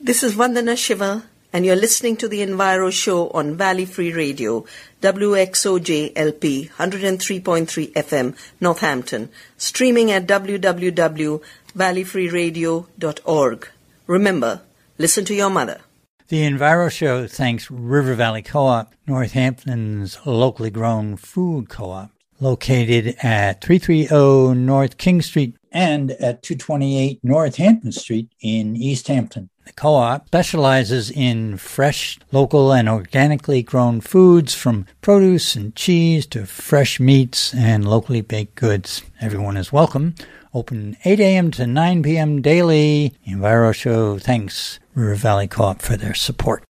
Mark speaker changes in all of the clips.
Speaker 1: This is Vandana Shiva, and you're listening to the Enviro Show on Valley Free Radio, WXOJLP 103.3 FM, Northampton, streaming at www.valleyfreeradio.org. Remember, listen to your mother.
Speaker 2: The Enviro Show thanks River Valley Co-op, Northampton's locally grown food co-op, located at 330 North King Street and at 228 Northampton Street in Easthampton. The co-op specializes in fresh, local, and organically grown foods from produce and cheese to fresh meats and locally baked goods. Everyone is welcome. Open 8 a.m. to 9 p.m. daily. Enviro Show thanks River Valley Co-op for their support.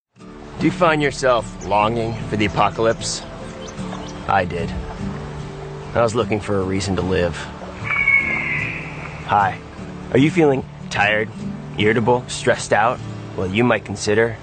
Speaker 3: Do you find yourself longing for the apocalypse? I did. I was looking for a reason to live. Hi. Are you feeling tired, irritable, stressed out? Well, you might consider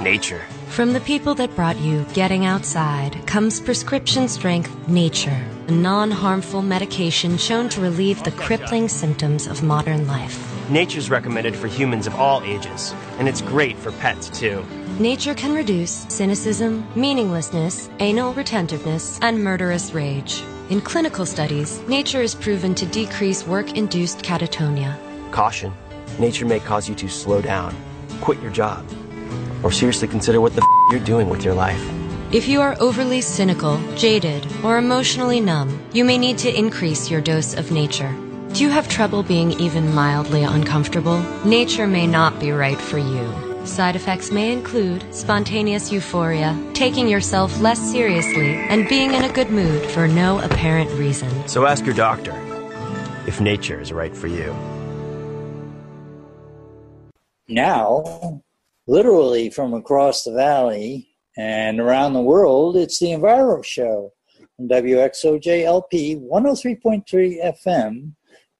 Speaker 3: nature.
Speaker 4: From the people that brought you Getting Outside comes prescription strength Nature, a non harmful medication shown to relieve the crippling symptoms of modern life.
Speaker 3: Nature's recommended for humans of all ages, and it's great for pets too.
Speaker 4: Nature can reduce cynicism, meaninglessness, anal retentiveness, and murderous rage. In clinical studies, nature is proven to decrease work induced catatonia.
Speaker 3: Caution nature may cause you to slow down, quit your job, or seriously consider what the f- you're doing with your life.
Speaker 4: If you are overly cynical, jaded, or emotionally numb, you may need to increase your dose of nature. Do you have trouble being even mildly uncomfortable? Nature may not be right for you. Side effects may include spontaneous euphoria, taking yourself less seriously, and being in a good mood for no apparent reason.
Speaker 3: So ask your doctor if nature is right for you.
Speaker 5: Now, literally from across the valley and around the world, it's the Enviro Show on WXOJLP 103.3 FM,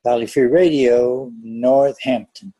Speaker 5: Valley Free Radio, Northampton.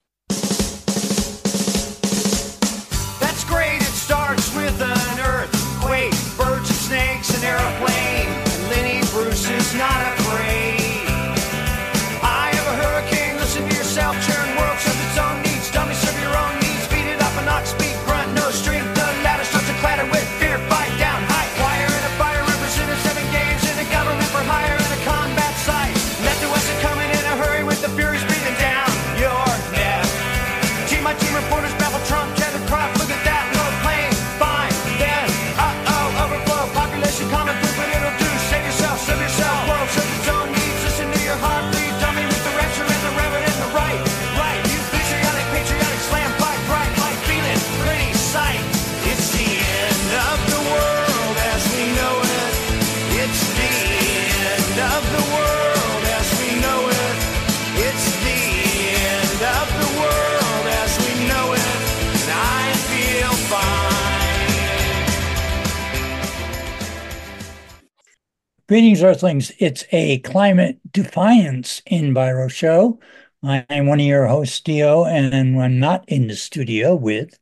Speaker 2: Greetings, Earthlings. It's a climate defiance Enviro show. I'm one of your hosts, Dio, and I'm not in the studio with.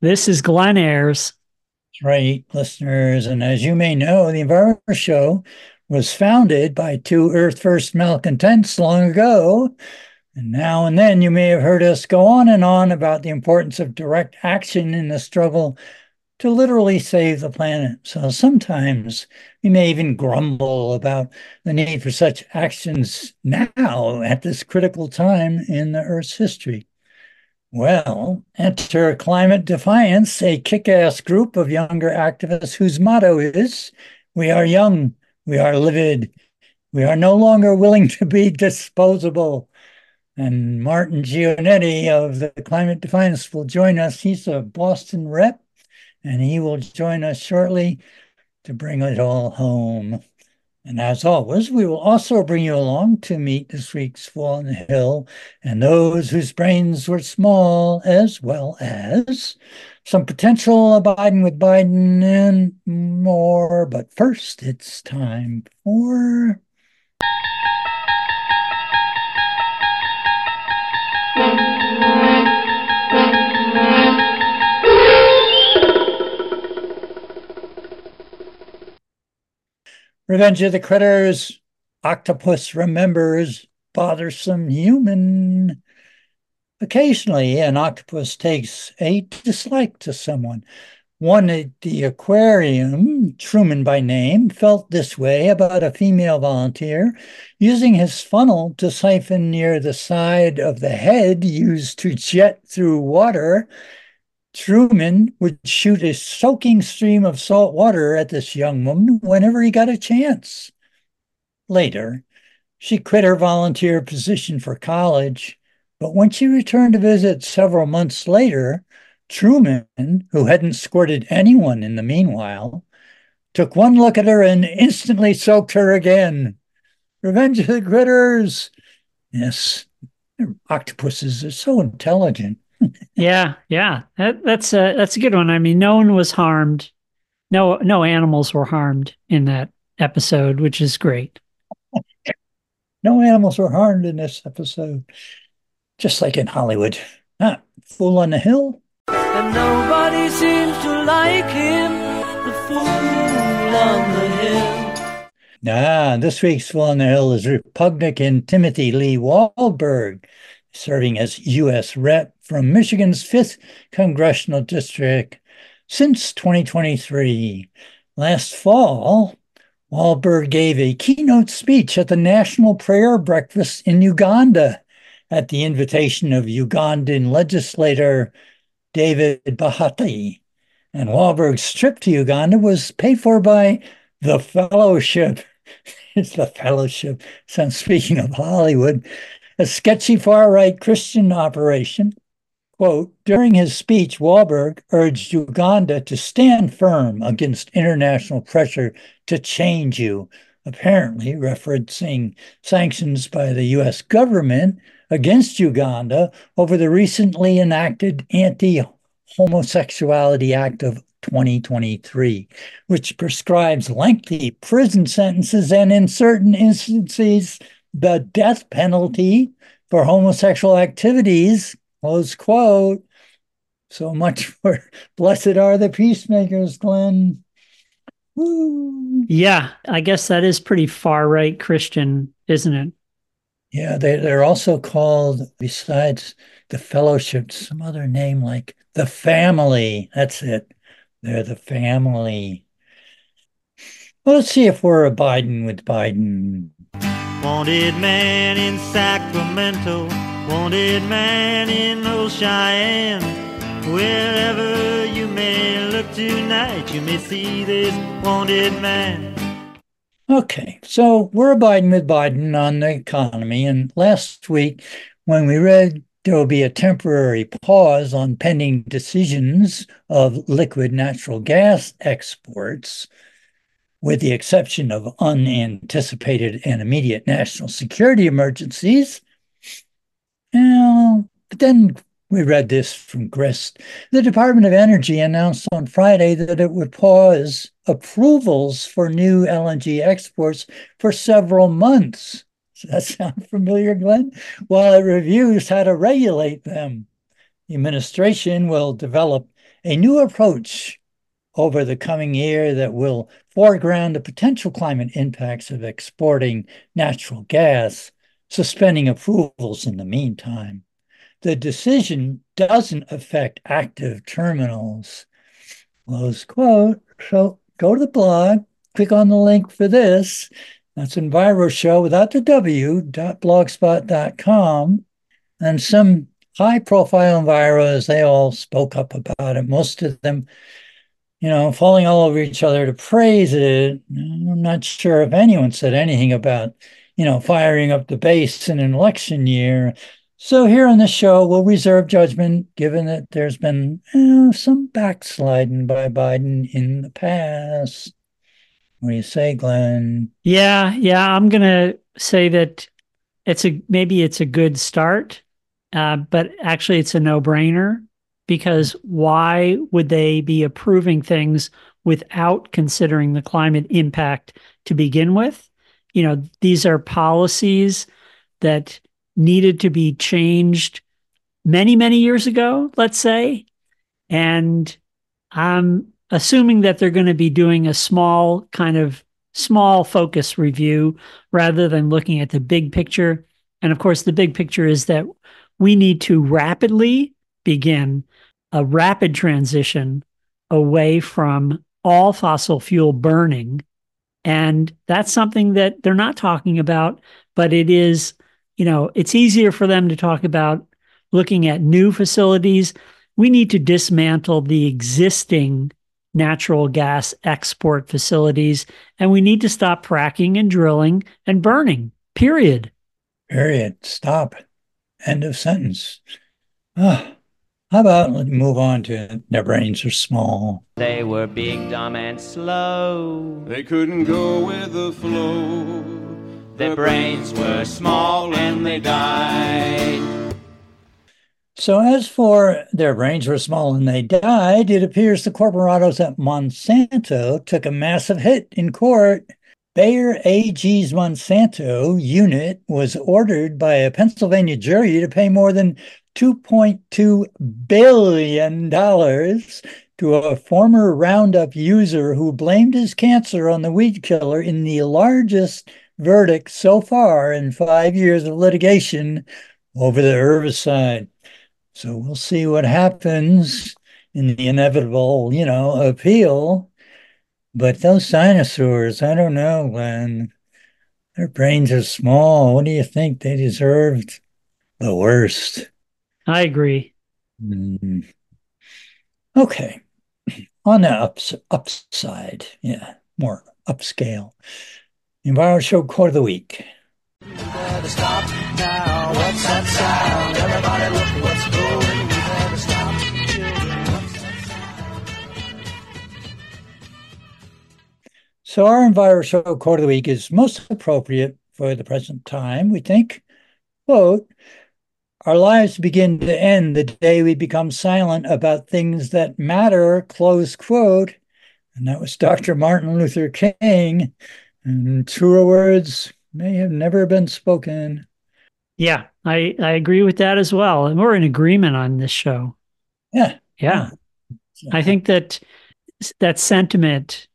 Speaker 6: This is Glenn Ayers.
Speaker 2: Right, listeners. And as you may know, the Enviro show was founded by two Earth First malcontents long ago. And now and then you may have heard us go on and on about the importance of direct action in the struggle to literally save the planet. So sometimes we may even grumble about the need for such actions now at this critical time in the Earth's history. Well, enter Climate Defiance, a kick ass group of younger activists whose motto is We are young, we are livid, we are no longer willing to be disposable. And Martin Gioannetti of the Climate Defiance will join us. He's a Boston rep and he will join us shortly to bring it all home. And as always, we will also bring you along to meet this week's on Hill and those whose brains were small, as well as some potential abiding with Biden and more. But first, it's time for. Revenge of the Critters, Octopus Remembers, Bothersome Human. Occasionally, an octopus takes a dislike to someone. One at the aquarium, Truman by name, felt this way about a female volunteer using his funnel to siphon near the side of the head used to jet through water. Truman would shoot a soaking stream of salt water at this young woman whenever he got a chance. Later, she quit her volunteer position for college, but when she returned to visit several months later, Truman, who hadn't squirted anyone in the meanwhile, took one look at her and instantly soaked her again. Revenge of the Critters! Yes, octopuses are so intelligent.
Speaker 6: Yeah, yeah, that, that's a that's a good one. I mean, no one was harmed. No, no animals were harmed in that episode, which is great.
Speaker 2: no animals were harmed in this episode, just like in Hollywood. Ah, Fool on the Hill.
Speaker 7: And nobody seems to like him, the fool on the hill.
Speaker 2: Ah, this week's Fool on the Hill is Republican Timothy Lee Walberg, serving as U.S. Rep from Michigan's 5th Congressional District since 2023. Last fall, Walberg gave a keynote speech at the National Prayer Breakfast in Uganda at the invitation of Ugandan legislator David Bahati. And Walberg's trip to Uganda was paid for by the Fellowship. it's the Fellowship. So speaking of Hollywood, a sketchy far right Christian operation. Quote, during his speech, Walberg urged Uganda to stand firm against international pressure to change you, apparently referencing sanctions by the US government against Uganda over the recently enacted anti homosexuality act of 2023, which prescribes lengthy prison sentences and, in certain instances, the death penalty for homosexual activities. Close quote. So much for blessed are the peacemakers, Glenn.
Speaker 6: Woo. Yeah, I guess that is pretty far right Christian, isn't it?
Speaker 2: Yeah, they, they're also called, besides the fellowship, some other name like the family. That's it. They're the family. Well, let's see if we're abiding with Biden.
Speaker 8: Wanted man in Sacramento, wanted man in Old Cheyenne. Wherever you may look tonight, you may see this wanted man.
Speaker 2: Okay, so we're abiding with Biden on the economy. And last week, when we read there will be a temporary pause on pending decisions of liquid natural gas exports, with the exception of unanticipated and immediate national security emergencies. Well, but then we read this from Grist. The Department of Energy announced on Friday that it would pause approvals for new LNG exports for several months. Does that sound familiar, Glenn? While it reviews how to regulate them, the administration will develop a new approach over the coming year that will foreground the potential climate impacts of exporting natural gas, suspending approvals in the meantime the decision doesn't affect active terminals. Close quote. So go to the blog, click on the link for this. That's EnviroShow without the W, dot blogspot.com. And some high profile Enviros, they all spoke up about it. Most of them, you know, falling all over each other to praise it. I'm not sure if anyone said anything about, you know, firing up the base in an election year. So here on the show, we'll reserve judgment given that there's been eh, some backsliding by Biden in the past. What do you say, Glenn?
Speaker 6: Yeah, yeah, I'm gonna say that it's a maybe it's a good start, uh, but actually it's a no-brainer because why would they be approving things without considering the climate impact to begin with? You know, these are policies that needed to be changed many, many years ago, let's say. And I'm assuming that they're going to be doing a small kind of small focus review rather than looking at the big picture. And of course, the big picture is that we need to rapidly begin a rapid transition away from all fossil fuel burning. And that's something that they're not talking about, but it is, you know, it's easier for them to talk about looking at new facilities. We need to dismantle the existing natural gas export facilities, and we need to stop fracking and drilling and burning, period.
Speaker 2: Period. Stop. End of sentence. Ah, how about let's move on to their brains are small.
Speaker 9: They were big, dumb, and slow.
Speaker 10: They couldn't go with the flow.
Speaker 9: Their brains were small and they died.
Speaker 2: So, as for their brains were small and they died, it appears the corporados at Monsanto took a massive hit in court. Bayer AG's Monsanto unit was ordered by a Pennsylvania jury to pay more than $2.2 billion to a former Roundup user who blamed his cancer on the weed killer in the largest verdict so far in five years of litigation over the herbicide. So we'll see what happens in the inevitable, you know, appeal. But those dinosaurs, I don't know, Glenn. Their brains are small. What do you think? They deserved the worst.
Speaker 6: I agree.
Speaker 2: Mm. Okay. On the ups, upside, yeah, more upscale. Enviro Show Quote of the Week. So our Enviro Show Quote of the Week is most appropriate for the present time, we think. Quote, our lives begin to end the day we become silent about things that matter, close quote. And that was Dr. Martin Luther King. And truer words may have never been spoken.
Speaker 6: Yeah, I, I agree with that as well. And we're in agreement on this show.
Speaker 2: Yeah.
Speaker 6: Yeah. I think that that sentiment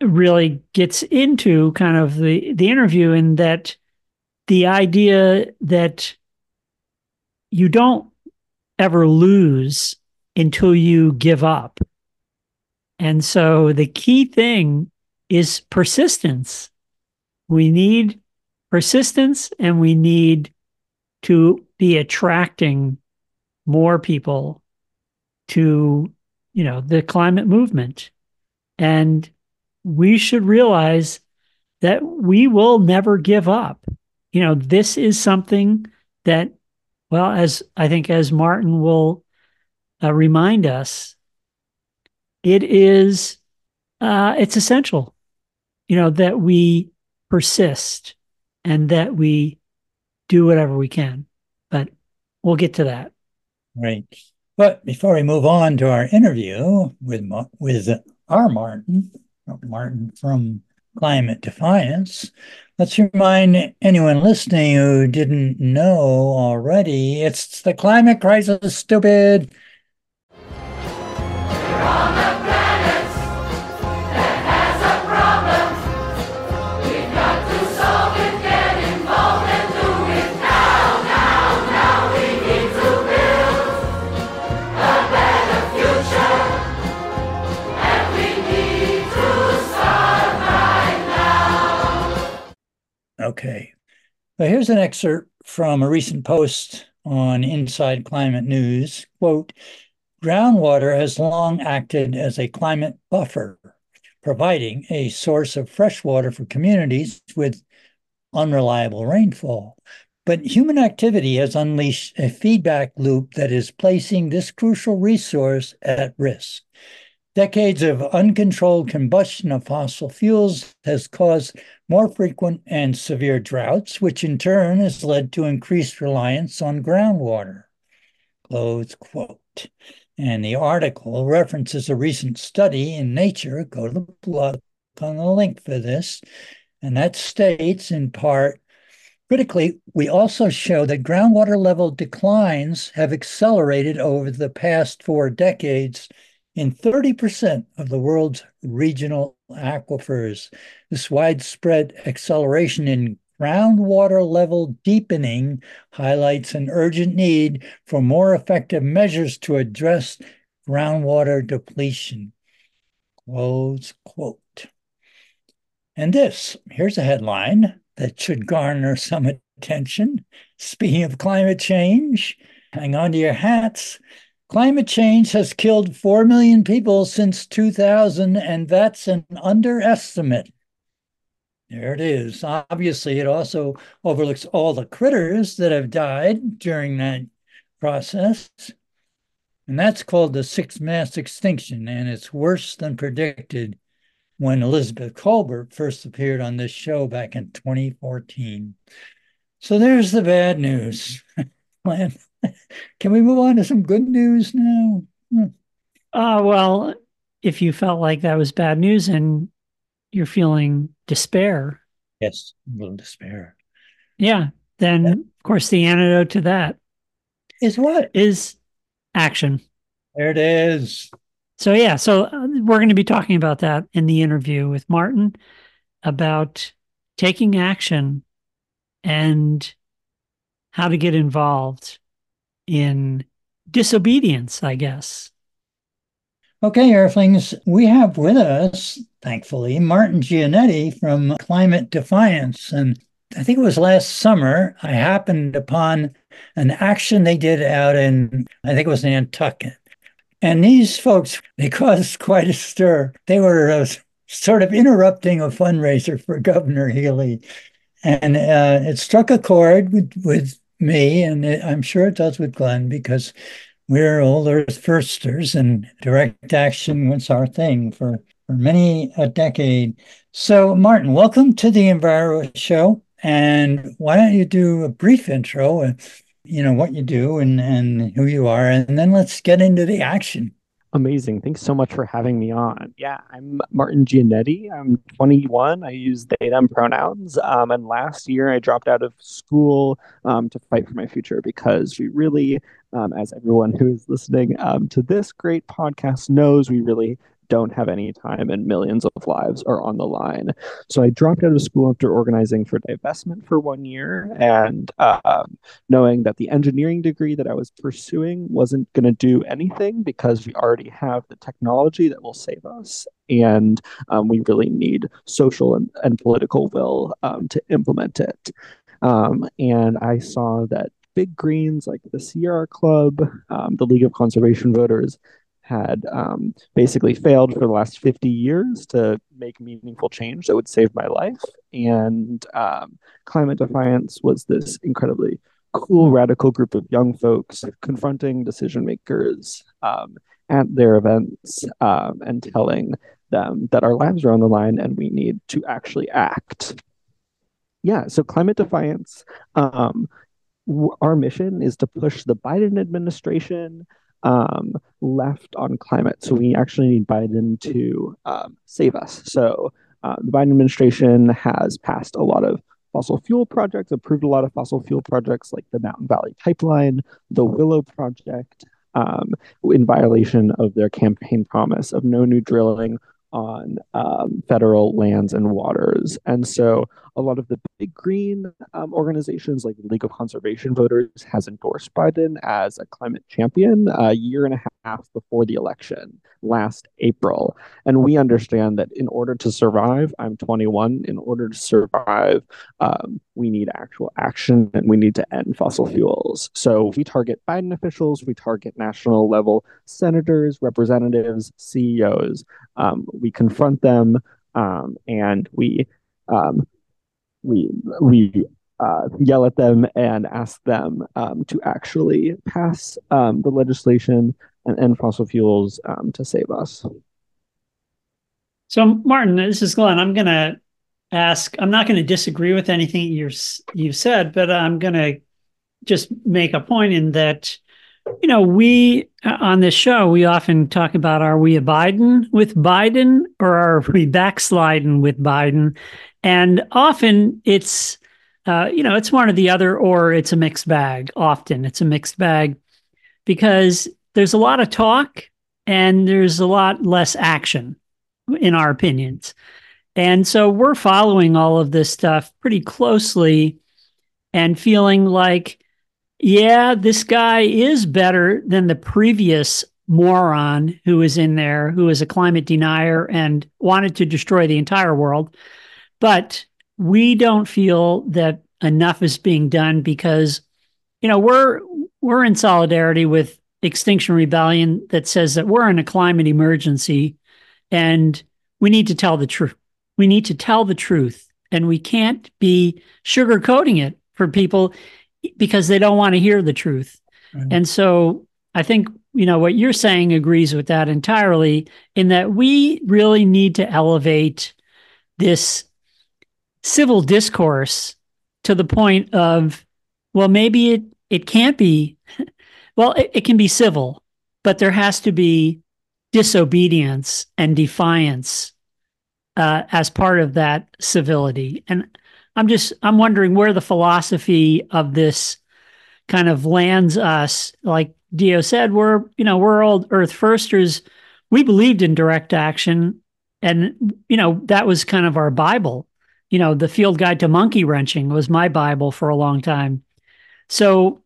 Speaker 6: really gets into kind of the the interview in that the idea that you don't ever lose until you give up. And so the key thing is persistence. We need persistence and we need to be attracting more people to, you know, the climate movement. And we should realize that we will never give up. You know, this is something that well, as I think, as Martin will uh, remind us, it is uh, it's essential, you know, that we persist and that we do whatever we can. But we'll get to that.
Speaker 2: Right. But before we move on to our interview with with our Martin, Martin from Climate Defiance, let's remind anyone listening who didn't know already it's the climate crisis, stupid. Okay. Well, here's an excerpt from a recent post on Inside Climate News. Quote Groundwater has long acted as a climate buffer, providing a source of fresh water for communities with unreliable rainfall. But human activity has unleashed a feedback loop that is placing this crucial resource at risk. Decades of uncontrolled combustion of fossil fuels has caused more frequent and severe droughts, which in turn has led to increased reliance on groundwater. Close quote. And the article references a recent study in Nature. Go to the blog on the link for this. And that states in part Critically, we also show that groundwater level declines have accelerated over the past four decades in 30% of the world's regional aquifers. This widespread acceleration in groundwater level deepening highlights an urgent need for more effective measures to address groundwater depletion. Close quote. And this, here's a headline that should garner some attention. Speaking of climate change, hang on to your hats. Climate change has killed 4 million people since 2000, and that's an underestimate. There it is. Obviously, it also overlooks all the critters that have died during that process. And that's called the sixth mass extinction, and it's worse than predicted when Elizabeth Kolbert first appeared on this show back in 2014. So there's the bad news. can we move on to some good news now? Hmm.
Speaker 6: Uh, well, if you felt like that was bad news and you're feeling despair,
Speaker 2: Yes, a little despair.
Speaker 6: yeah, then of course the antidote to that
Speaker 2: Is what?
Speaker 6: is action.
Speaker 2: There it is.
Speaker 6: So yeah, so uh, we're going to be talking about that in the interview with Martin about taking action and how to get involved in disobedience, I guess.
Speaker 2: Okay, Earthlings, we have with us, thankfully, Martin Gioannetti from Climate Defiance. And I think it was last summer, I happened upon an action they did out in, I think it was Nantucket. And these folks, they caused quite a stir. They were uh, sort of interrupting a fundraiser for Governor Healey. And uh, it struck a chord with, with me, and I'm sure it does with Glenn, because we're old Earth firsters, and direct action was our thing for, for many a decade. So, Martin, welcome to the Enviro Show. And why don't you do a brief intro of, you know, what you do and, and who you are, and then let's get into the action.
Speaker 11: Amazing. Thanks so much for having me on. Yeah, I'm Martin Gioannetti. I'm 21. I use they, them pronouns. Um, and last year I dropped out of school um, to fight for my future because we really, um, as everyone who is listening um, to this great podcast knows, we really don't have any time and millions of lives are on the line. So I dropped out of school after organizing for divestment for one year and um, knowing that the engineering degree that I was pursuing wasn't going to do anything because we already have the technology that will save us. And um, we really need social and, and political will um, to implement it. Um, and I saw that big greens like the Sierra Club, um, the League of Conservation Voters, had um, basically failed for the last 50 years to make meaningful change that would save my life. And um, Climate Defiance was this incredibly cool, radical group of young folks confronting decision makers um, at their events um, and telling them that our lives are on the line and we need to actually act. Yeah, so Climate Defiance, um, our mission is to push the Biden administration um, left on climate. So we actually need Biden to um, save us. So uh, the Biden administration has passed a lot of fossil fuel projects, approved a lot of fossil fuel projects like the Mountain Valley Pipeline, the Willow Project, um, in violation of their campaign promise of no new drilling on um, federal lands and waters. And so a lot of the big green um, organizations like the League of Conservation Voters has endorsed Biden as a climate champion a year and a half before the election last April. And we understand that in order to survive, I'm 21, in order to survive, um, we need actual action and we need to end fossil fuels. So we target Biden officials, we target national level senators, representatives, CEOs. We confront them um, and we um, we we uh, yell at them and ask them um, to actually pass um, the legislation and end fossil fuels um, to save us.
Speaker 6: So, Martin, this is Glenn. I'm going to ask. I'm not going to disagree with anything you're you've said, but I'm going to just make a point in that. You know, we on this show we often talk about are we a Biden with Biden or are we backsliding with Biden, and often it's uh, you know it's one or the other or it's a mixed bag. Often it's a mixed bag because there's a lot of talk and there's a lot less action in our opinions. And so we're following all of this stuff pretty closely and feeling like, yeah, this guy is better than the previous moron who was in there, who was a climate denier and wanted to destroy the entire world. But we don't feel that enough is being done because, you know, we're we're in solidarity with Extinction Rebellion that says that we're in a climate emergency and we need to tell the truth. We need to tell the truth and we can't be sugarcoating it for people because they don't want to hear the truth. And so I think, you know, what you're saying agrees with that entirely in that we really need to elevate this civil discourse to the point of, well, maybe it, it can't be, well, it, it can be civil, but there has to be disobedience and defiance uh, as part of that civility. And I'm just, I'm wondering where the philosophy of this kind of lands us. Like Dio said, we're, you know, we're old Earth firsters. We believed in direct action. And, you know, that was kind of our Bible. You know, the field guide to monkey wrenching was my Bible for a long time. So,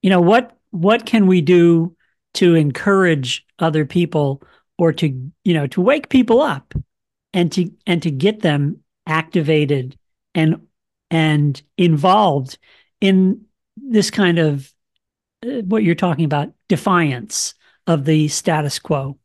Speaker 6: you know, what what can we do to encourage other people or to, you know, to wake people up and to and to get them activated and and involved in this kind of uh, what you're talking about defiance of the status quo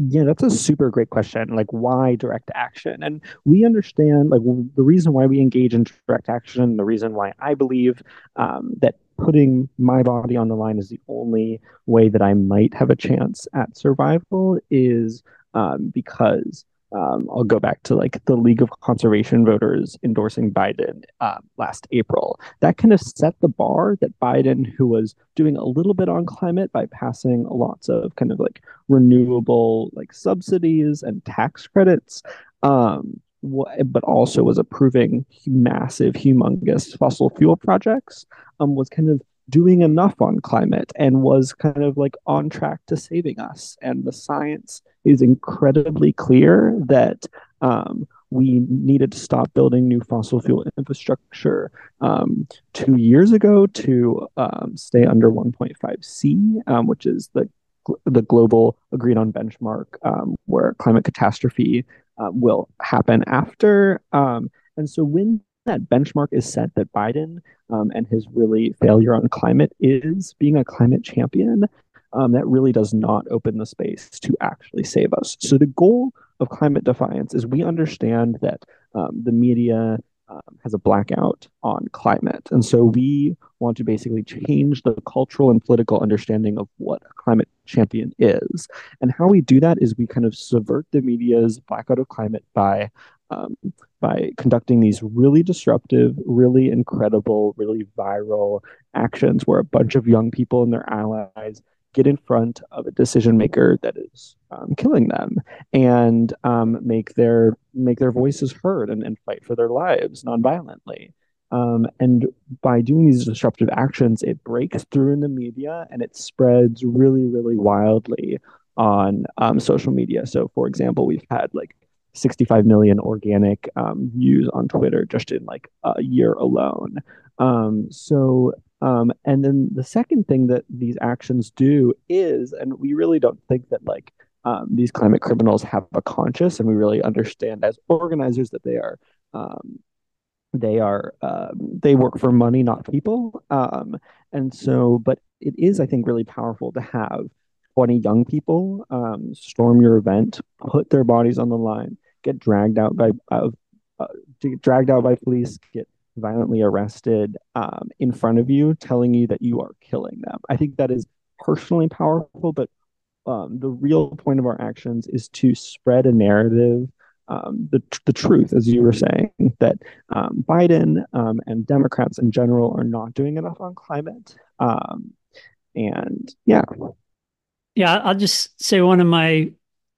Speaker 11: Yeah, that's a super great question. Like, why direct action? And we understand, like, the reason why we engage in direct action, the reason why I believe um, that putting my body on the line is the only way that I might have a chance at survival is um, because um, I'll go back to like the League of Conservation voters endorsing Biden uh, last April. That kind of set the bar that Biden, who was doing a little bit on climate by passing lots of kind of like renewable like subsidies and tax credits, um, but also was approving massive, humongous fossil fuel projects, um, was kind of doing enough on climate and was kind of like on track to saving us. And the science is incredibly clear that um, we needed to stop building new fossil fuel infrastructure um, two years ago to um, stay under 1.5 C, um, which is the the global agreed on benchmark um, where climate catastrophe uh, will happen after. Um, and so when that benchmark is set that Biden um, and his really failure on climate is being a climate champion, um, that really does not open the space to actually save us. So the goal of climate defiance is we understand that um, the media um, has a blackout on climate. And so we want to basically change the cultural and political understanding of what a climate champion is. And how we do that is we kind of subvert the media's blackout of climate by um, by conducting these really disruptive, really incredible, really viral actions where a bunch of young people and their allies get in front of a decision maker that is um, killing them and um, make their make their voices heard and, and fight for their lives nonviolently. Um, and by doing these disruptive actions, it breaks through in the media and it spreads really, really wildly on um, social media. So, for example, we've had like 65 million organic um, views on Twitter just in like a year alone. Um, so, um, and then the second thing that these actions do is, and we really don't think that like um, these climate criminals have a conscience, and we really understand as organizers that they are. Um, they are um, they work for money, not people, and so. But it is, I think, really powerful to have 20 young people um, storm your event, put their bodies on the line, get dragged out by uh, uh, dragged out by police, get violently arrested um, in front of you, telling you that you are killing them. I think that is personally powerful, but um, the real point of our actions is to spread a narrative. Um, the, the truth, as you were saying, that um, Biden um, and Democrats in general are not doing enough on climate. Um, and yeah,
Speaker 6: Yeah, I'll just say one of my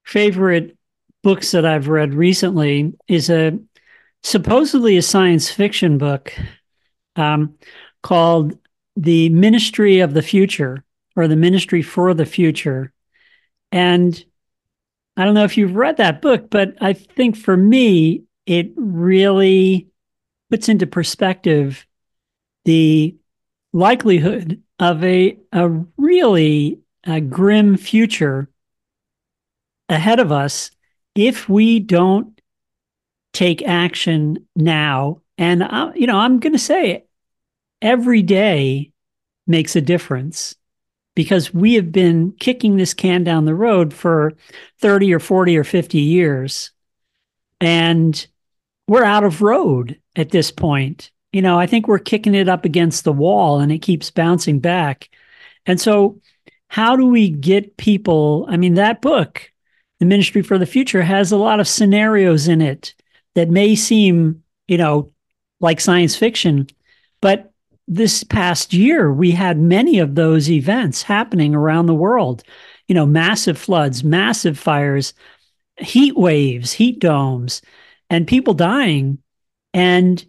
Speaker 6: favorite books that I've read recently is a supposedly a science fiction book um, called The Ministry of the Future or The Ministry for the Future. And I don't know if you've read that book, but I think for me, it really puts into perspective the likelihood of a, a really a grim future ahead of us if we don't take action now. And, I, you know, I'm going to say every day makes a difference because we have been kicking this can down the road for 30 or 40 or 50 years. And we're out of road at this point. You know, I think we're kicking it up against the wall and it keeps bouncing back. And so, how do we get people? I mean, that book, The Ministry for the Future, has a lot of scenarios in it that may seem, you know, like science fiction, but this past year, we had many of those events happening around the world. You know, massive floods, massive fires, heat waves, heat domes, and people dying. And,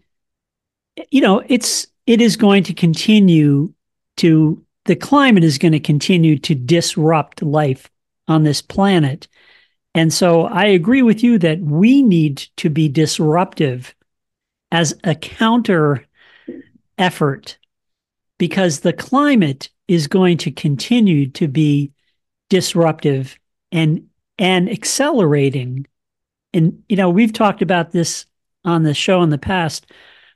Speaker 6: you know, it's, it is going to continue to, the climate is going to continue to disrupt life on this planet. And so I agree with you that we need to be disruptive as a counter effort because the climate is going to continue to be disruptive and and accelerating. And you know we've talked about this on the show in the past.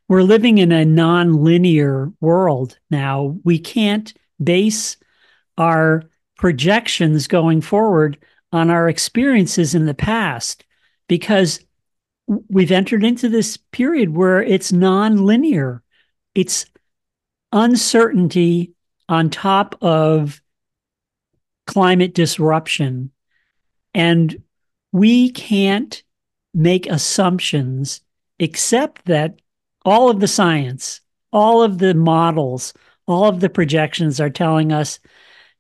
Speaker 6: We're living in a non-linear world now. We can't base our projections going forward on our experiences in the past because we've entered into this period where it's non-linear it's uncertainty on top of climate disruption. And we can't make assumptions except that all of the science, all of the models, all of the projections are telling us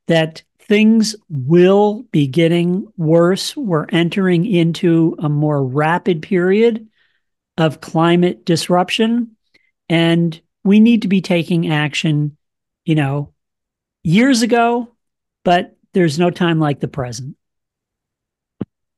Speaker 6: that things will be getting worse. We're entering into a more rapid period of climate disruption. And we need to be taking action, you know, years ago, but there's no time like the present.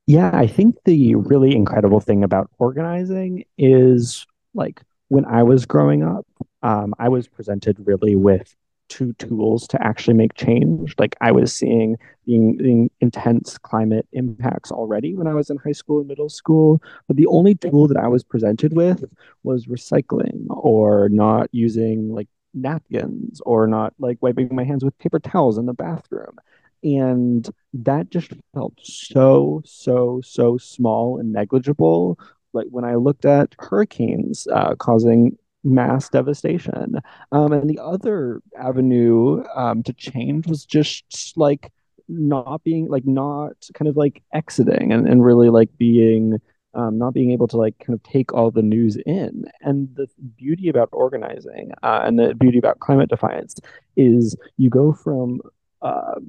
Speaker 11: Yeah, I think the really incredible thing about organizing is like when I was growing up, um, I was presented really with two tools to actually make change. Like I was seeing the, intense climate impacts already when I was in high school and middle school, but the only tool that I was presented with was recycling or not using like napkins or not like wiping my hands with paper towels in the bathroom. And that just felt so, so, so small and negligible. Like when I looked at hurricanes uh, causing mass devastation. Um, and the other avenue um, to change was just like not being like not kind of like exiting and, and really like being um, not being able to like kind of take all the news in. And the beauty about organizing uh, and the beauty about climate defiance is you go from uh,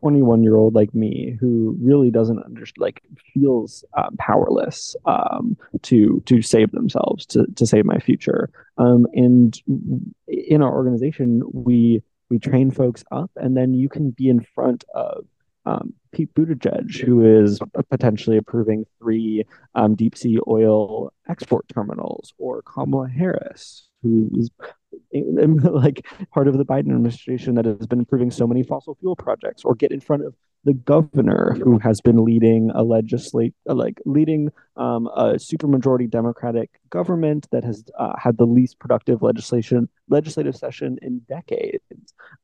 Speaker 11: 21 year old like me who really doesn't understand like feels um, powerless um, to to save themselves to to save my future. Um, and in our organization we we train folks up and then you can be in front of um, Pete Buttigieg, who is potentially approving three um, deep sea oil export terminals, or Kamala Harris, who is like part of the Biden administration that has been approving so many fossil fuel projects, or get in front of the governor who has been leading a legislate like leading um, a supermajority Democratic government that has uh, had the least productive legislation legislative session in decades.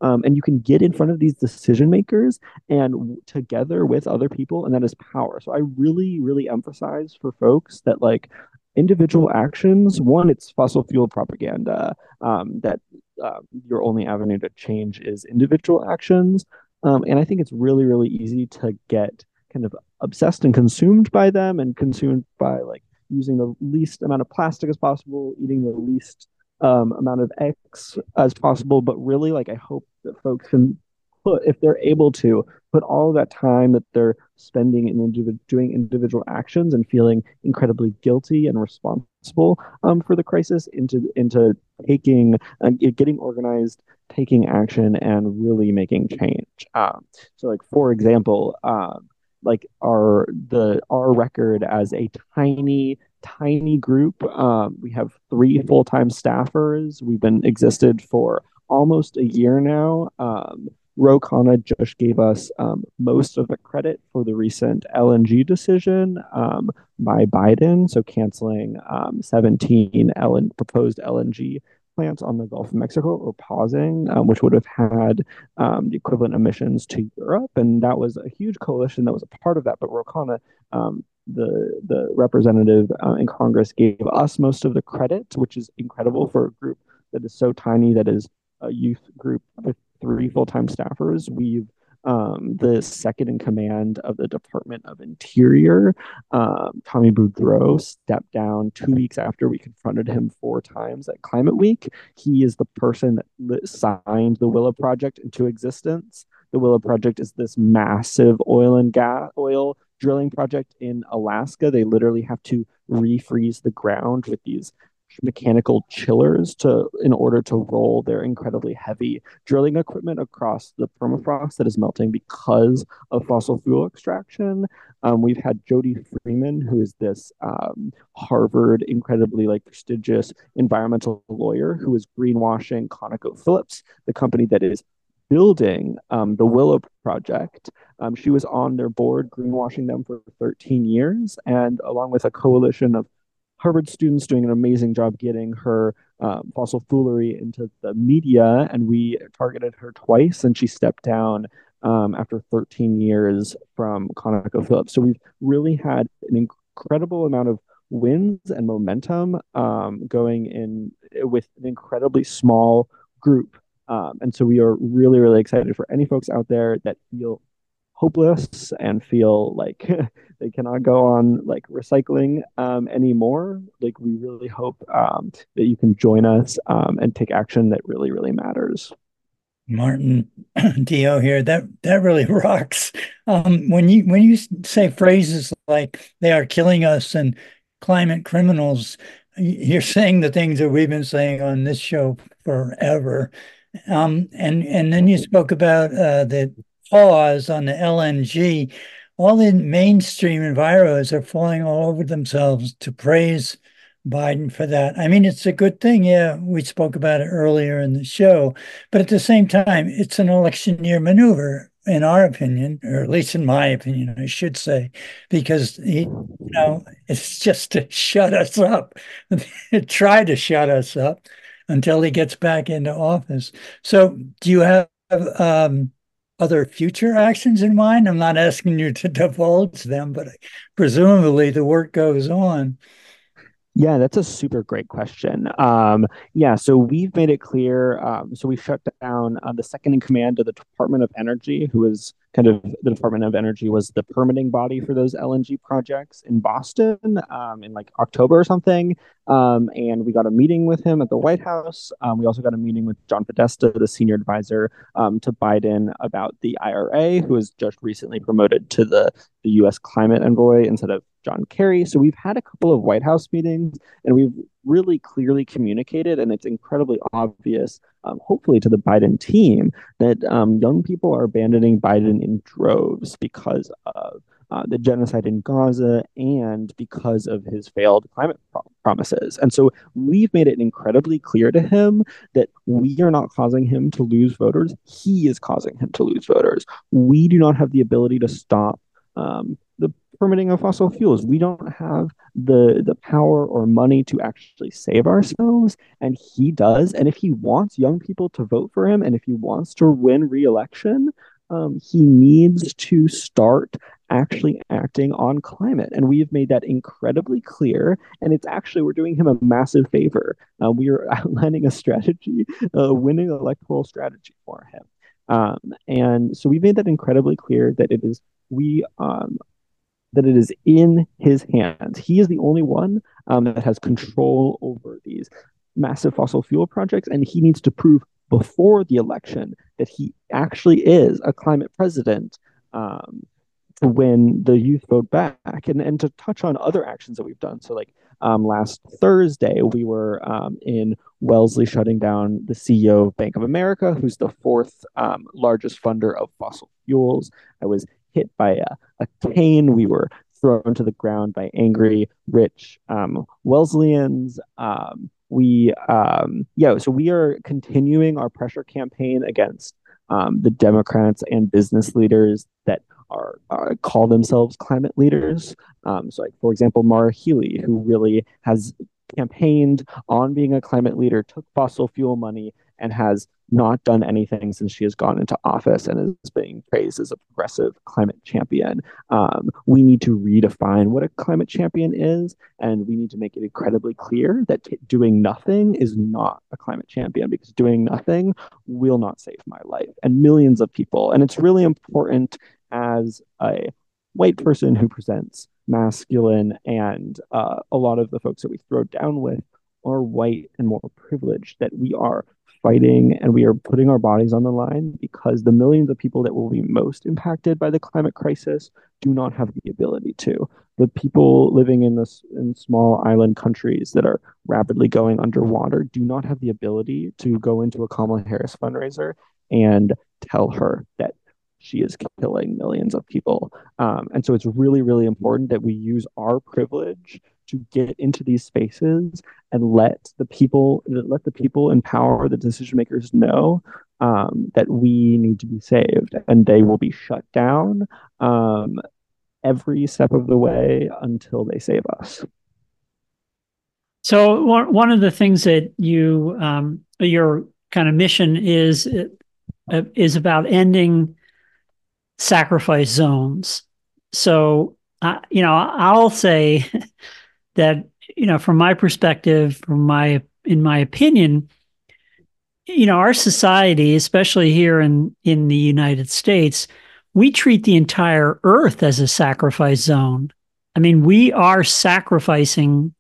Speaker 11: Um, and you can get in front of these decision makers and together with other people, and that is power. So I really, really emphasize for folks that like individual actions. One it's fossil fuel propaganda um, that uh, your only avenue to change is individual actions. Um, and i think it's really really easy to get kind of obsessed and consumed by them and consumed by like using the least amount of plastic as possible eating the least um, amount of x as possible. But really like i hope that folks can put if they're able to put all that time that they're spending in indiv- doing individual actions and feeling incredibly guilty and responsible um, for the crisis into into taking uh, getting organized taking action and really making change um, so like for example um, like our the our record as a tiny tiny group. Um, we have three full time staffers. We've been existed for almost a year now. Um, Ro Khanna just gave us um, most of the credit for the recent LNG decision um, by Biden, so canceling um, 17 LN- proposed LNG plants on the Gulf of Mexico or pausing, um, which would have had um, the equivalent emissions to Europe. And that was a huge coalition that was a part of that. But Ro Khanna, um, the the representative uh, in Congress, gave us most of the credit, which is incredible for a group that is so tiny, that is a youth group with three full-time staffers. We've um, the second in command of the Department of Interior, um, Tommy Beaudreau, stepped down two weeks after we confronted him four times at Climate Week. He is the person that signed the Willow Project into existence. The Willow Project is this massive oil and gas oil drilling project in Alaska. They literally have to refreeze the ground with these mechanical chillers to in order to roll their incredibly heavy drilling equipment across the permafrost that is melting because of fossil fuel extraction. Um, we've had Jody Freeman, who is this um, Harvard incredibly like prestigious environmental lawyer who is greenwashing ConocoPhillips, the company that is building um, the Willow Project. Um, she was on their board, greenwashing them for 13 years, and along with a coalition of Harvard students doing an amazing job getting her um, fossil foolery into the media, and we targeted her twice, and she stepped down um, after 13 years from ConocoPhillips. So we've really had an incredible amount of wins and momentum um, going in with an incredibly small group. Um, and so we are really, really excited for any folks out there that feel hopeless and feel like they cannot go on like recycling um, anymore like we really hope um, that you can join us um, and take action that really really matters
Speaker 2: Martin Theo here. That that really rocks. Um, when you when you say phrases like "they are killing us" and "climate criminals," you're saying the things that we've been saying on this show forever. Um, and and then you spoke about uh, the pause on the LNG, all the mainstream enviros are falling all over themselves to praise Biden for that. I mean, it's a good thing. Yeah, we spoke about it earlier in the show, but at the same time, it's an election year maneuver, in our opinion, or at least in my opinion, I should say, because he, you know, it's just to shut us up, try to shut us up until he gets back into office. So, do you have um, other future actions in mind? I'm not asking you to divulge them, but presumably the work goes on.
Speaker 11: Yeah, that's a super great question. Um, yeah, so we've made it clear. Um, so we shut down uh, the second in command of the Department of Energy, who is kind of the Department of Energy was the permitting body for those LNG projects in Boston um, in like October or something. Um, and we got a meeting with him at the White House. Um, we also got a meeting with John Podesta, the senior advisor um, to Biden about the IRA, who was just recently promoted to the, the U.S. climate envoy instead of John Kerry. So we've had a couple of White House meetings and we've really clearly communicated, and it's incredibly obvious, um, hopefully, to the Biden team that um, young people are abandoning Biden in droves because of uh, the genocide in Gaza and because of his failed climate pro- promises. And so we've made it incredibly clear to him that we are not causing him to lose voters. He is causing him to lose voters. We do not have the ability to stop um, the permitting of fossil fuels. We don't have the the power or money to actually save ourselves, and he does. And if he wants young people to vote for him, and if he wants to win re-election, um, he needs to start actually acting on climate. And we have made that incredibly clear. And it's actually, we're doing him a massive favor. Uh, we are outlining a strategy, a winning electoral strategy for him. Um, and so we made that incredibly clear that it is, we, um, that it is in his hands. He is the only one um, that has control over these massive fossil fuel projects, and he needs to prove before the election that he actually is a climate president um, to win the youth vote back and, and to touch on other actions that we've done. So, like um, last Thursday, we were um, in Wellesley shutting down the CEO of Bank of America, who's the fourth um, largest funder of fossil fuels. I was hit by a, a cane. We were thrown to the ground by angry, rich um, Wesleyans. Um, we, um, yeah, so we are continuing our pressure campaign against um, the Democrats and business leaders that are, are call themselves climate leaders. Um, so, like for example, Maura Healey, who really has campaigned on being a climate leader, took fossil fuel money, and has not done anything since she has gone into office and is being praised as a progressive climate champion. Um, we need to redefine what a climate champion is, and we need to make it incredibly clear that t- doing nothing is not a climate champion because doing nothing will not save my life and millions of people. And it's really important as a white person who presents masculine and uh, a lot of the folks that we throw down with are white and more privileged that we are fighting and we are putting our bodies on the line because the millions of people that will be most impacted by the climate crisis do not have the ability to. The people living in this in small island countries that are rapidly going underwater do not have the ability to go into a Kamala Harris fundraiser and tell her that she is killing millions of people. Um, and so it's really, really important that we use our privilege to get into these spaces and let the people let the people in power, the decision makers know um, that we need to be saved, and they will be shut down um, every step of the way until they save us.
Speaker 6: So one of the things that you um, your kind of mission is uh, is about ending sacrifice zones. So you know, I'll say that you know from my perspective from my in my opinion you know our society especially here in in the united states we treat the entire earth as a sacrifice zone i mean we are sacrificing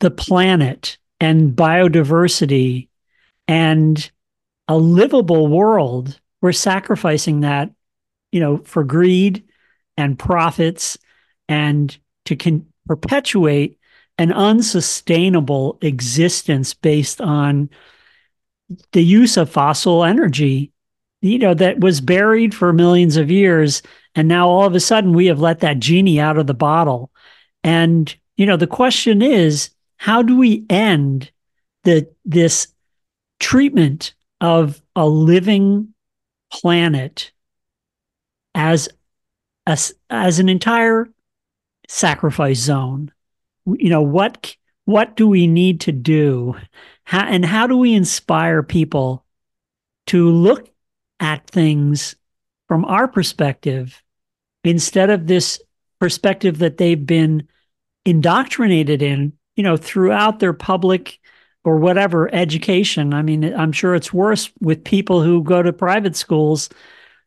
Speaker 6: the planet and biodiversity and a livable world we're sacrificing that you know for greed and profits and to con- perpetuate an unsustainable existence based on the use of fossil energy you know that was buried for millions of years. And now all of a sudden we have let that genie out of the bottle. And you know the question is how do we end the this treatment of a living planet as as, as an entire sacrifice zone. You know what what do we need to do? How, and how do we inspire people to look at things from our perspective instead of this perspective that they've been indoctrinated in you know throughout their public or whatever education i mean i'm sure it's worse with people who go to private schools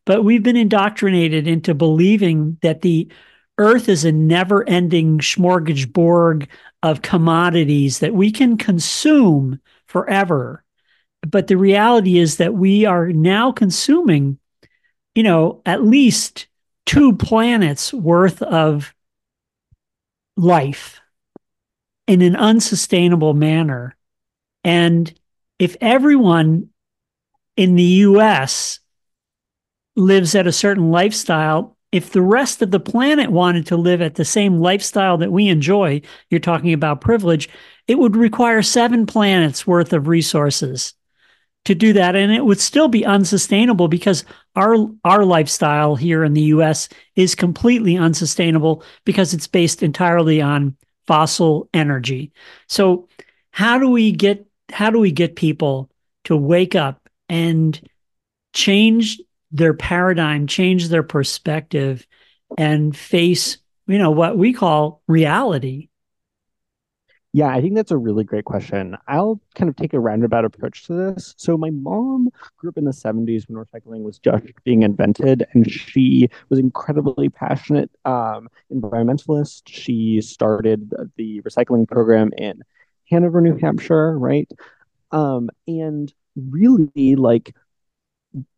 Speaker 6: but we've been indoctrinated into believing that the Earth is a never ending smorgasbord of commodities that we can consume forever. But the reality is that we are now consuming, you know, at least two planets worth of life in an unsustainable manner. And if everyone in the US lives at a certain lifestyle, if the rest of the planet wanted to live at the same lifestyle that we enjoy, you're talking about privilege, it would require seven planets worth of resources to do that and it would still be unsustainable because our our lifestyle here in the US is completely unsustainable because it's based entirely on fossil energy. So how do we get how do we get people to wake up and change their paradigm, change their perspective, and face, you know, what we call reality?
Speaker 11: Yeah, I think that's a really great question. I'll kind of take a roundabout approach to this. So, my mom grew up in the 70s when recycling was just being invented, and she was incredibly passionate um, environmentalist. She started the recycling program in Hanover, New Hampshire, right? Um, and really, like,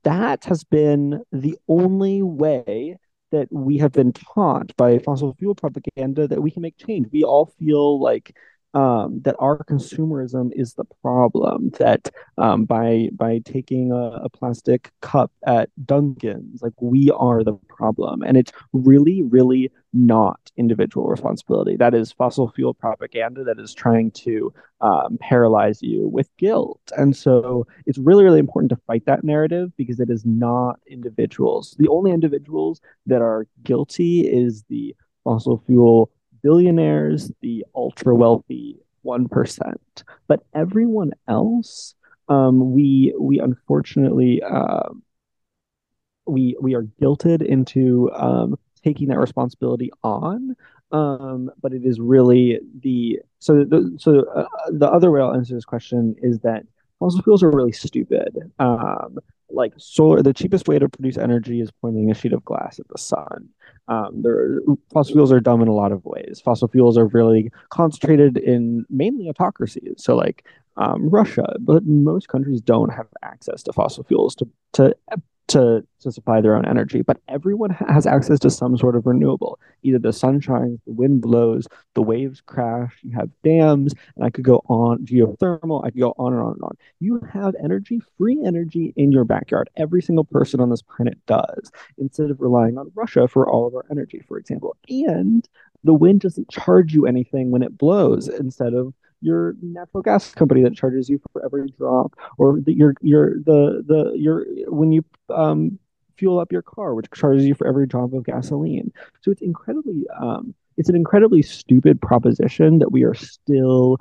Speaker 11: that has been the only way that we have been taught by fossil fuel propaganda that we can make change. We all feel like um, that our consumerism is the problem. That um, by by taking a, a, plastic cup at Dunkin's, like we are the problem, and it's really, really not individual responsibility. That is fossil fuel propaganda that is trying to um, paralyze you with guilt, and so it's really, really important to fight that narrative because it is not individuals. The only individuals that are guilty is the fossil fuel billionaires, the ultra wealthy 1%. But everyone else, um, we we unfortunately uh, we we are guilted into um, taking that responsibility on. Um, but it is really the so the so uh, the other way I'll answer this question is that fossil fuels are really stupid. Um, like solar, the cheapest way to produce energy is pointing a sheet of glass at the sun. Um, there, fossil fuels are dumb in a lot of ways. Fossil fuels are really concentrated in mainly autocracies. So, like um, Russia, but most countries don't have access to fossil fuels to to to, to supply their own energy, but everyone has access to some sort of renewable. Either the sun shines, the wind blows, the waves crash, you have dams, and I could go on, geothermal, I could go on and on and on. You have energy, free energy in your backyard. Every single person on this planet does, instead of relying on Russia for all of our energy, for example. And the wind doesn't charge you anything when it blows instead of your natural gas company that charges you for every drop, or the, your your the the your when you um, fuel up your car, which charges you for every drop of gasoline. So it's incredibly um, it's an incredibly stupid proposition that we are still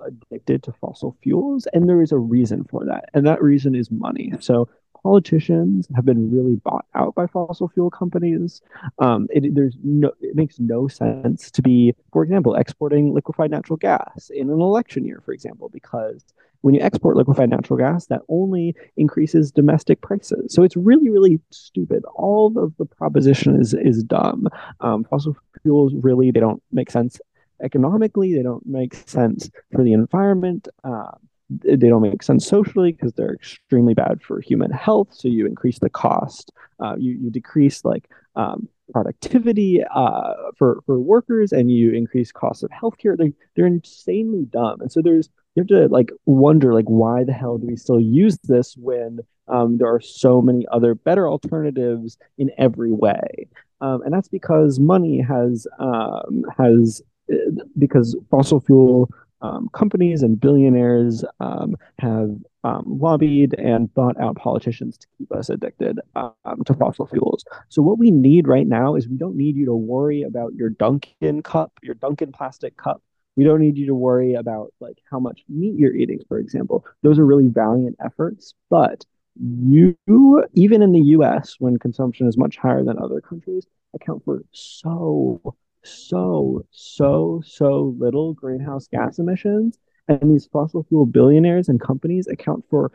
Speaker 11: addicted to fossil fuels, and there is a reason for that, and that reason is money. So politicians have been really bought out by fossil fuel companies. Um, it, there's no, it makes no sense to be, for example, exporting liquefied natural gas in an election year, for example, because when you export liquefied natural gas, that only increases domestic prices. So it's really, really stupid. All of the proposition is is dumb. Um, fossil fuels really they don't make sense economically. They don't make sense for the environment. Uh, they don't make sense socially because they're extremely bad for human health. So you increase the cost. Uh, you you decrease like um, productivity uh, for for workers, and you increase costs of healthcare. They they're insanely dumb. And so there's you have to like wonder like why the hell do we still use this when um, there are so many other better alternatives in every way. Um, and that's because money has um, has uh, because fossil fuel um, companies and billionaires um, have um, lobbied and bought out politicians to keep us addicted um, to fossil fuels. So what we need right now is we don't need you to worry about your Dunkin' cup, your Dunkin' plastic cup. We don't need you to worry about like how much meat you're eating, for example. Those are really valiant efforts, but you even in the US when consumption is much higher than other countries account for so so, so, so little greenhouse gas emissions. And these fossil fuel billionaires and companies account for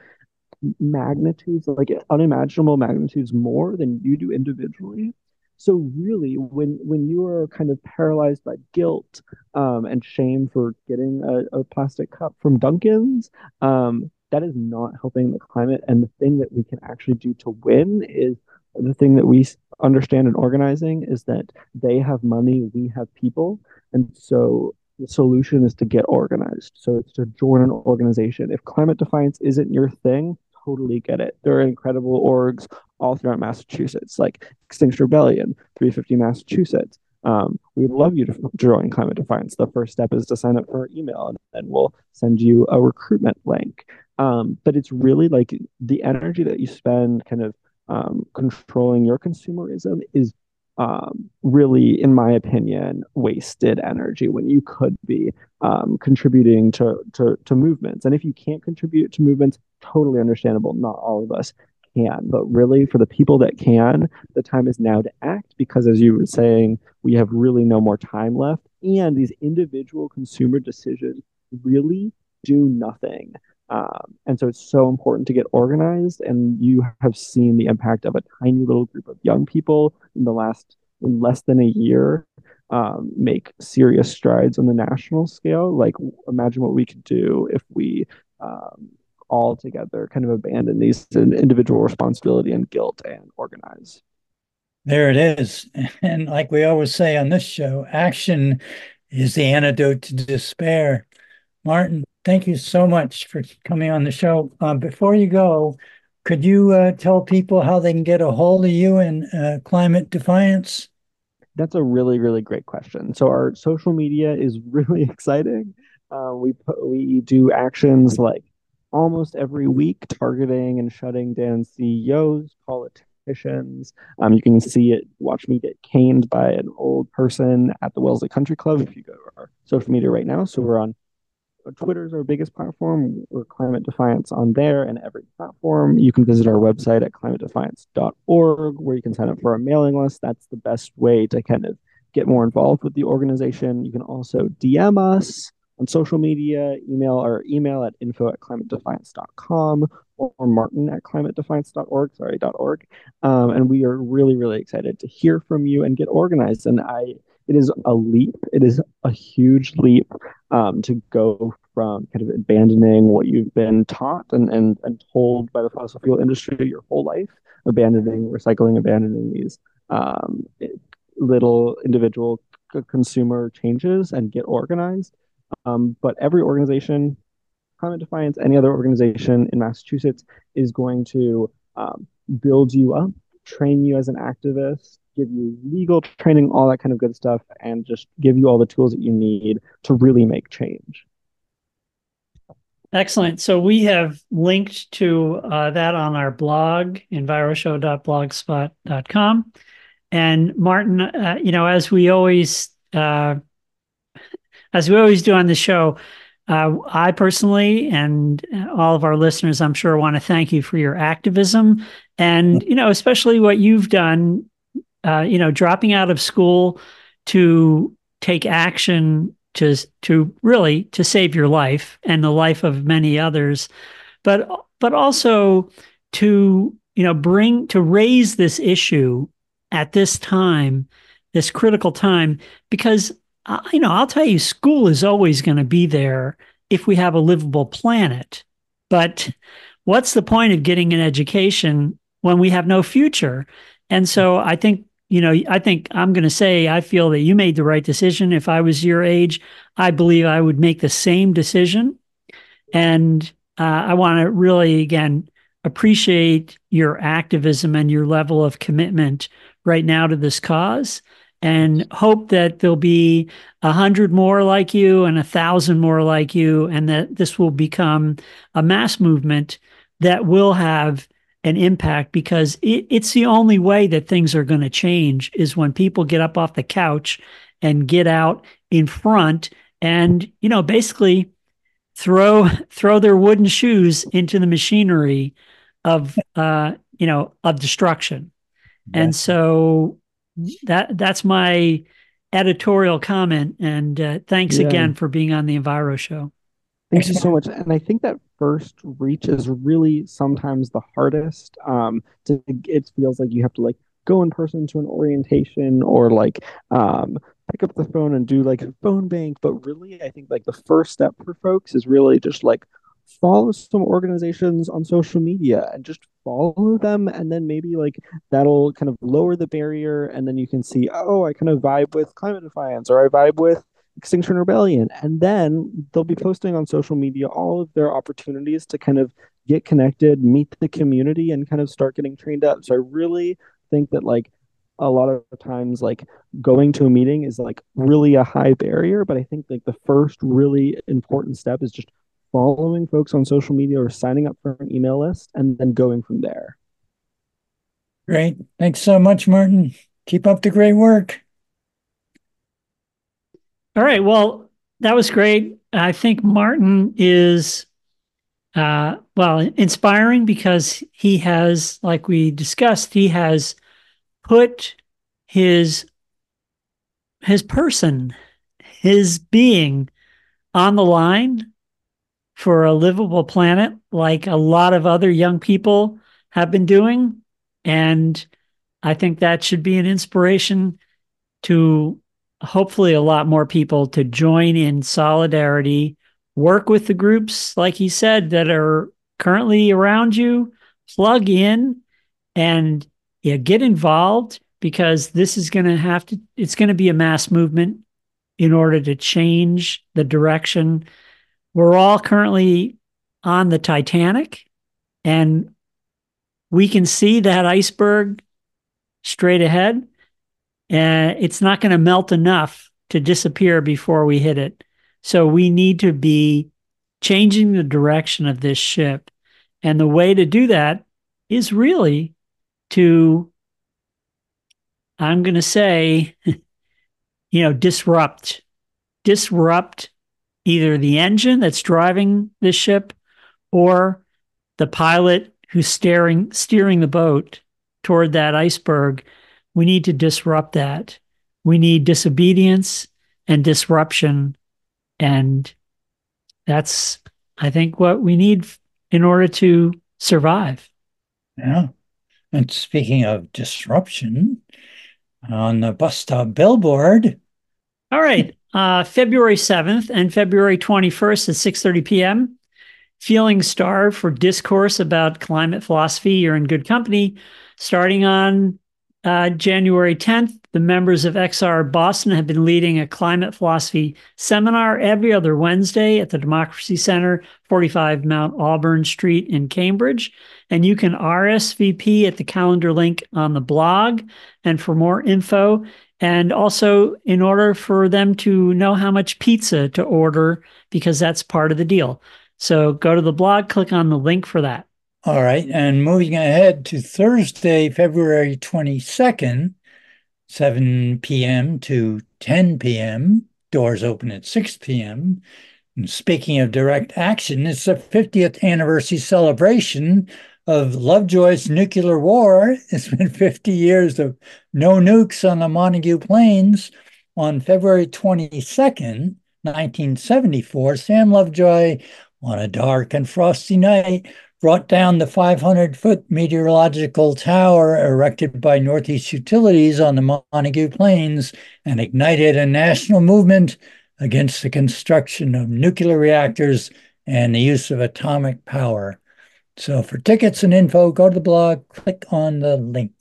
Speaker 11: magnitudes, like unimaginable magnitudes more than you do individually. So really, when when you are kind of paralyzed by guilt um, and shame for getting a, a plastic cup from Dunkin's, um, that is not helping the climate. And the thing that we can actually do to win is the thing that we understand in organizing is that they have money, we have people. And so the solution is to get organized. So it's to join an organization. If climate defiance isn't your thing, totally get it. There are incredible orgs all throughout Massachusetts, like Extinction Rebellion, 350 Massachusetts. Um, we would love you to join Climate Defiance. The first step is to sign up for our email, and then we'll send you a recruitment link. Um, but it's really like the energy that you spend kind of um, controlling your consumerism is um, really, in my opinion, wasted energy when you could be um, contributing to, to, to movements. And if you can't contribute to movements, totally understandable. Not all of us can, but really for the people that can, the time is now to act because, as you were saying, we have really no more time left. And these individual consumer decisions really do nothing. Um, and so it's so important to get organized. And you have seen the impact of a tiny little group of young people in the last in less than a year um, make serious strides on the national scale. Like, imagine what we could do if we um, all together kind of abandon these individual responsibility and guilt and organize.
Speaker 2: There it is. And like we always say on this show, action is the antidote to despair. Martin, thank you so much for coming on the show. Uh, before you go, could you uh, tell people how they can get a hold of you and uh, Climate Defiance?
Speaker 11: That's a really, really great question. So our social media is really exciting. Uh, we we do actions like almost every week, targeting and shutting down CEOs, politicians. Um, you can see it. Watch me get caned by an old person at the Wellesley Country Club. If you go to our social media right now, so we're on Twitter is our biggest platform. We're Climate Defiance on there and every platform. You can visit our website at climatedefiance.org where you can sign up for our mailing list. That's the best way to kind of get more involved with the organization. You can also DM us on social media, email our email at info at climatedefiance.com or, or martin at climatedefiance.org, sorry, .org. Um, and we are really, really excited to hear from you and get organized. And I, it is a leap. It is a huge leap um, to go from kind of abandoning what you've been taught and, and, and told by the fossil fuel industry your whole life, abandoning recycling, abandoning these um, little individual consumer changes and get organized um, but every organization, Climate Defiance, any other organization in Massachusetts, is going to um, build you up, train you as an activist, give you legal training, all that kind of good stuff, and just give you all the tools that you need to really make change.
Speaker 6: Excellent. So we have linked to uh, that on our blog, enviroshow.blogspot.com. And Martin, uh, you know, as we always uh, as we always do on the show, uh, I personally and all of our listeners, I'm sure, want to thank you for your activism and you know, especially what you've done. Uh, you know, dropping out of school to take action to to really to save your life and the life of many others, but but also to you know bring to raise this issue at this time, this critical time, because you know, I'll tell you, school is always going to be there if we have a livable planet. But what's the point of getting an education when we have no future? And so I think, you know, I think I'm going to say I feel that you made the right decision. If I was your age, I believe I would make the same decision. And uh, I want to really, again, appreciate your activism and your level of commitment right now to this cause and hope that there'll be a hundred more like you and a thousand more like you, and that this will become a mass movement that will have an impact because it, it's the only way that things are going to change is when people get up off the couch and get out in front and you know basically throw throw their wooden shoes into the machinery of uh you know of destruction and so that that's my editorial comment. And uh, thanks
Speaker 11: Yeah.
Speaker 6: again for being on the Enviro Show.
Speaker 11: Thank you so much. And I think that first reach is really sometimes the hardest. Um, to, it feels like you have to like go in person to an orientation or like um, pick up the phone and do like a phone bank. But really, I think like the first step for folks is really just like follow some organizations on social media and just follow them and then maybe like that'll kind of lower the barrier and then you can see oh i kind of vibe with climate defiance or i vibe with extinction rebellion and then they'll be posting on social media all of their opportunities to kind of get connected meet the community and kind of start getting trained up so i really think that like a lot of times like going to a meeting is like really a high barrier but i think like the first really important step is just following folks on social media or signing up for an email list and then going from there
Speaker 2: Great. Thanks so much, Martin. Keep up the great work.
Speaker 6: All right. Well, that was great. I think Martin is, uh, well, inspiring because he has, like we discussed, he has put his his person, his being on the line for a livable planet, like a lot of other young people have been doing. And I think that should be an inspiration to hopefully a lot more people to join in solidarity, work with the groups, like he said, that are currently around you, plug in and yeah, get involved because this is going to have to, it's going to be a mass movement in order to change the direction we're all currently on the Titanic and we can see that iceberg straight ahead. And it's not going to melt enough to disappear before we hit it. So we need to be changing the direction of this ship. And the way to do that is really to, I'm going to say, you know, disrupt, disrupt either the engine that's driving the ship or the pilot who's steering steering the boat toward that iceberg. We need to disrupt that. We need disobedience and disruption. And that's, I think, what we need in order to survive.
Speaker 2: Yeah. And speaking of disruption, on the bus stop billboard.
Speaker 6: All right. Uh, February 7th and February 21st at 6.30 p.m. Feeling starved for discourse about climate philosophy. You're in good company. Starting on uh, January 10th, the members of XR Boston have been leading a climate philosophy seminar every other Wednesday at the Democracy Center, 45 Mount Auburn Street in Cambridge. And you can RSVP at the calendar link on the blog. And for more info, and also in order for them to know how much pizza to order, because that's part of the deal. So go to the blog, click on the link for that.
Speaker 2: All right. And moving ahead to Thursday, February 22nd, 7 p.m. to 10 p.m. Doors open at 6 p.m. And speaking of direct action, it's the 50th anniversary celebration of Lovejoy's nuclear war. It's been 50 years of no nukes on the Montague Plains. On February 22nd, 1974, Sam Lovejoy, on a dark and frosty night, brought down the 500 foot meteorological tower erected by Northeast Utilities on the Montague Plains and ignited a national movement against the construction of nuclear reactors and the use of atomic power. So for tickets and info, go to the blog, click on the link.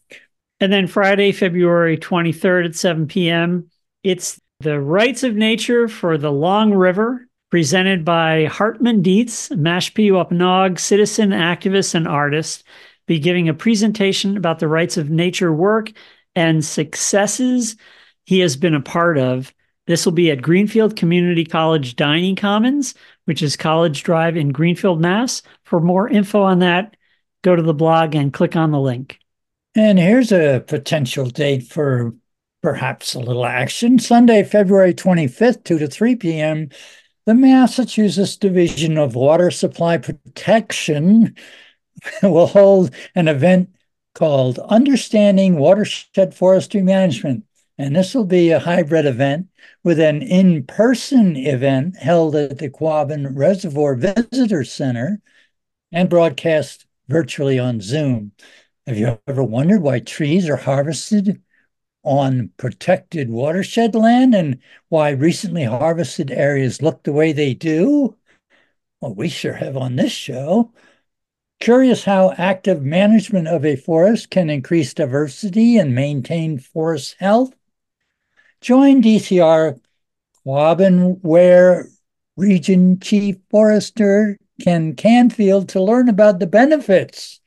Speaker 6: And then Friday, February 23rd at 7 p.m., it's the Rights of Nature for the Long River, presented by Hartman Deetz, Mashpee Wampanoag citizen, activist, and artist, be giving a presentation about the rights of nature work and successes he has been a part of. This will be at Greenfield Community College Dining Commons, which is College Drive in Greenfield, Mass. For more info on that, go to the blog and click on the link.
Speaker 2: And here's a potential date for perhaps a little action. Sunday, February 25th, 2 to 3 p.m., the Massachusetts Division of Water Supply Protection will hold an event called Understanding Watershed Forestry Management. And this will be a hybrid event with an in person event held at the Quabbin Reservoir Visitor Center and broadcast virtually on Zoom. Have you ever wondered why trees are harvested on protected watershed land and why recently harvested areas look the way they do? Well, we sure have on this show. Curious how active management of a forest can increase diversity and maintain forest health? Join DCR Quabbin Ware Region Chief Forester Ken Canfield to learn about the benefits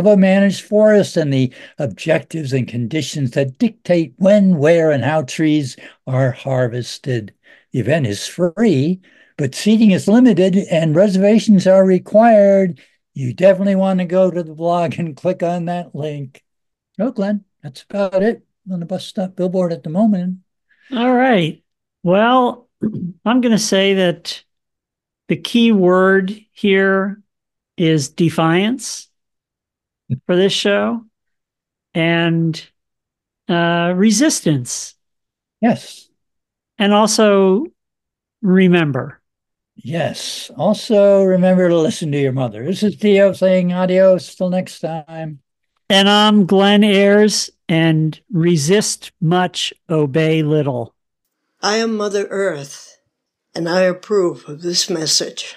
Speaker 2: of a managed forest and the objectives and conditions that dictate when, where, and how trees are harvested. The event is free, but seating is limited and reservations are required. You definitely want to go to the blog and click on that link. Oh, Glenn, that's about it on the bus stop billboard at the moment.
Speaker 6: All right. Well, I'm going to say that the key word here is defiance for this show and uh, resistance.
Speaker 2: Yes.
Speaker 6: And also remember.
Speaker 2: Yes. Also, remember to listen to your mother. This is Theo saying adios. Till next time.
Speaker 6: And I'm Glenn Ayers, and resist much, obey little.
Speaker 1: I am Mother Earth, and I approve of this message.